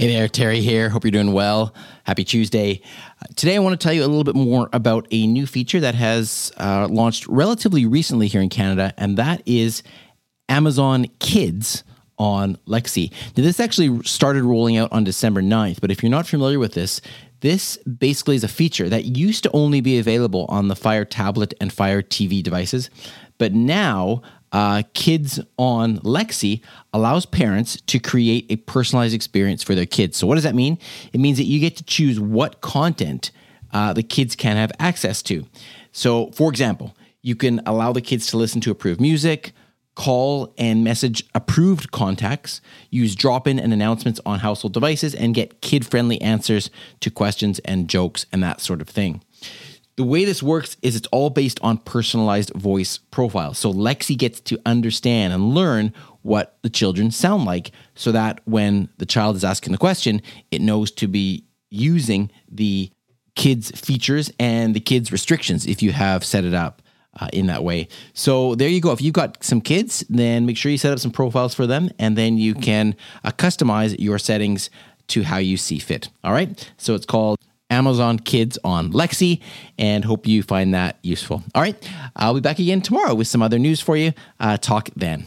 Hey there, Terry here. Hope you're doing well. Happy Tuesday. Uh, today, I want to tell you a little bit more about a new feature that has uh, launched relatively recently here in Canada, and that is Amazon Kids on Alexa. Now, this actually started rolling out on December 9th, but if you're not familiar with this, this basically is a feature that used to only be available on the Fire tablet and Fire TV devices, but now uh, Kids on Alexa allows parents to create a personalized experience for their kids. So, what does that mean? It means that you get to choose what content uh, the kids can have access to. So, for example, you can allow the kids to listen to approved music, call and message approved contacts, use drop in and announcements on household devices, and get kid friendly answers to questions and jokes and that sort of thing. The way this works is it's all based on personalized voice profiles. So Alexa gets to understand and learn what the children sound like so that when the child is asking the question, it knows to be using the kids' features and the kids' restrictions if you have set it up. Uh, in that way. So there you go. If you've got some kids, then make sure you set up some profiles for them and then you can uh, customize your settings to how you see fit. All right. So it's called Amazon Kids on Alexa, and hope you find that useful. All right, I'll be back again tomorrow with some other news for you. Uh, talk then.